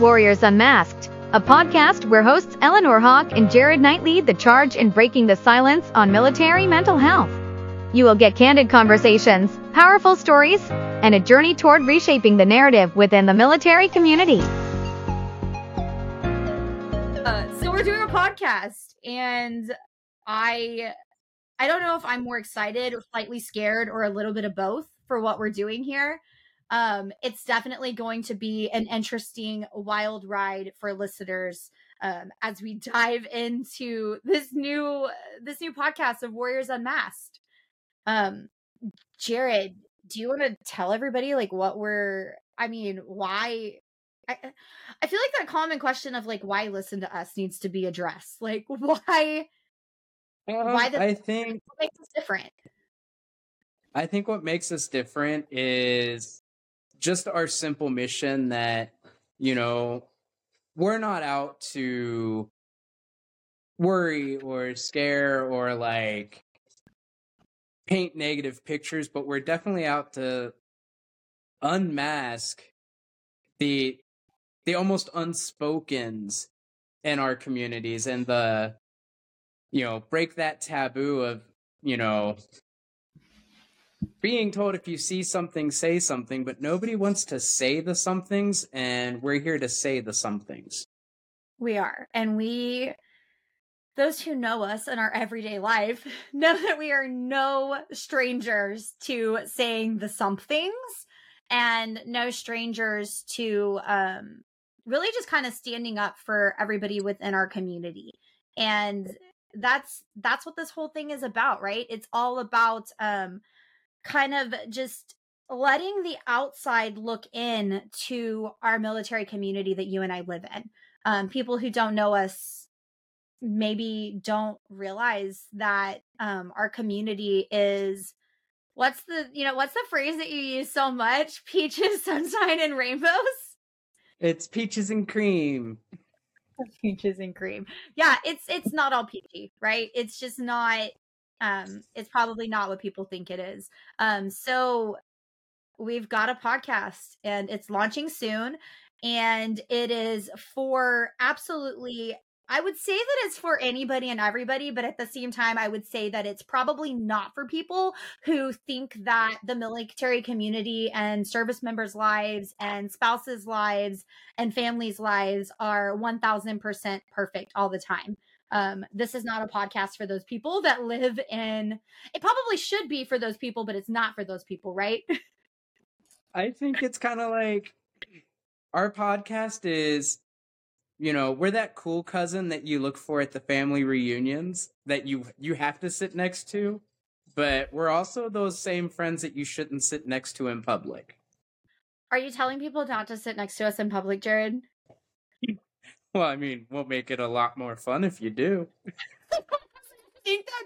Warriors Unmasked, a podcast where hosts Eleanor Haack and Jerad Knight lead the charge in breaking the silence on military mental health. You will get candid conversations, powerful stories, and a journey toward reshaping the narrative within the military community. Uh, so we're doing a podcast, and I, I don't know if I'm more excited slightly scared or a little bit of both for what we're doing here um, it's definitely going to be an interesting wild ride for listeners um, as we dive into this new this new podcast of Warriors Unmasked. Um, Jerad, do you want to tell everybody like what we're? I mean, why? I I feel like that common question of like why listen to us needs to be addressed. Like why? Um, why the, I think what makes us different. I think what makes us different is just our simple mission that you know we're not out to worry or scare or like paint negative pictures but we're definitely out to unmask the the almost unspokens in our communities and the you know break that taboo of you know being told if you see something, say something, but nobody wants to say the somethings, and we're here to say the somethings. We are. And we, those who know us in our everyday life, know that we are no strangers to saying the somethings and no strangers to um, really just kind of standing up for everybody within our community. And that's that's what this whole thing is about, right? It's all about um kind of just letting the outside look in to our military community that you and I live in. Um, people who don't know us maybe don't realize that um, our community is what's the you know what's the phrase that you use so much? Peaches sunshine and rainbows? It's peaches and cream. Peaches and cream. Yeah it's it's not all peachy right? It's just not um it's probably not what people think it is. Um so we've got a podcast and it's launching soon and it is for absolutely I would say that it's for anybody and everybody, but at the same time, I would say that it's probably not for people who think that the military community and service members' lives and spouses' lives and families' lives are 1000% perfect all the time. Um, this is not a podcast for those people that live in. It probably should be for those people, but it's not for those people, right? I think it's kind of like our podcast is, you know, we're that cool cousin that you look for at the family reunions that you you have to sit next to, but we're also those same friends that you shouldn't sit next to in public. Are you telling people not to sit next to us in public, Jerad? Well, I mean, we'll make it a lot more fun if you do.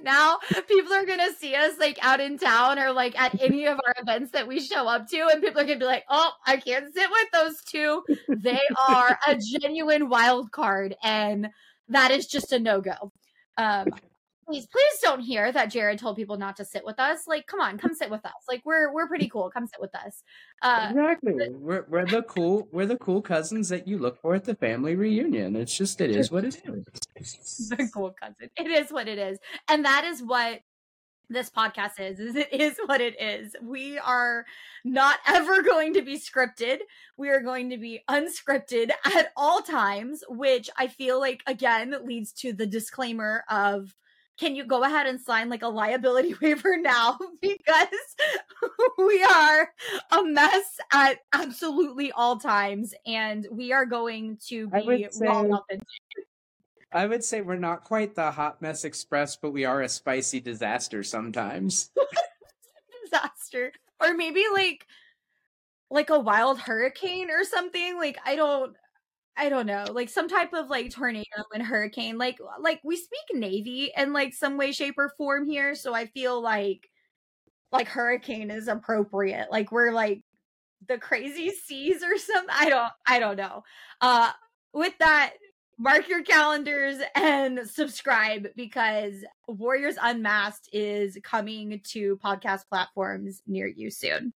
Now people are gonna see us like out in town or like at any of our events that we show up to, and people are gonna be like, "Oh, I can't sit with those two. They are a genuine wild card, and that is just a no go." Um, please, please don't hear that Jerad told people not to sit with us. Like, come on, come sit with us. Like, we're we're pretty cool. Come sit with us. Uh, exactly. But- we're we're the cool we're the cool cousins that you look for at the family reunion. It's just it is what it is. the cool cousin. It is what it is, and that is what this podcast is is it is what it is we are not ever going to be scripted we are going to be unscripted at all times which i feel like again leads to the disclaimer of can you go ahead and sign like a liability waiver now because we are a mess at absolutely all times and we are going to be say, raw authentic. I would say we're not quite the hot mess express, but we are a spicy disaster sometimes. disaster. Or maybe like like a wild hurricane or something. Like I don't I don't know, like some type of like tornado and hurricane. Like like we speak navy in like some way, shape, or form here, so I feel like like hurricane is appropriate. Like we're like the crazy seas or something. I don't I don't know. Uh with that, mark your calendars and subscribe because Warriors Unmasked is coming to podcast platforms near you soon.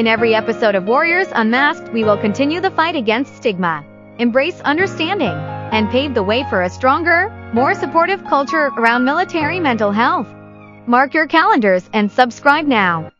In every episode of Warriors Unmasked, we will continue the fight against stigma, embrace understanding, and pave the way for a stronger, more supportive culture around military mental health. Mark your calendars and subscribe now.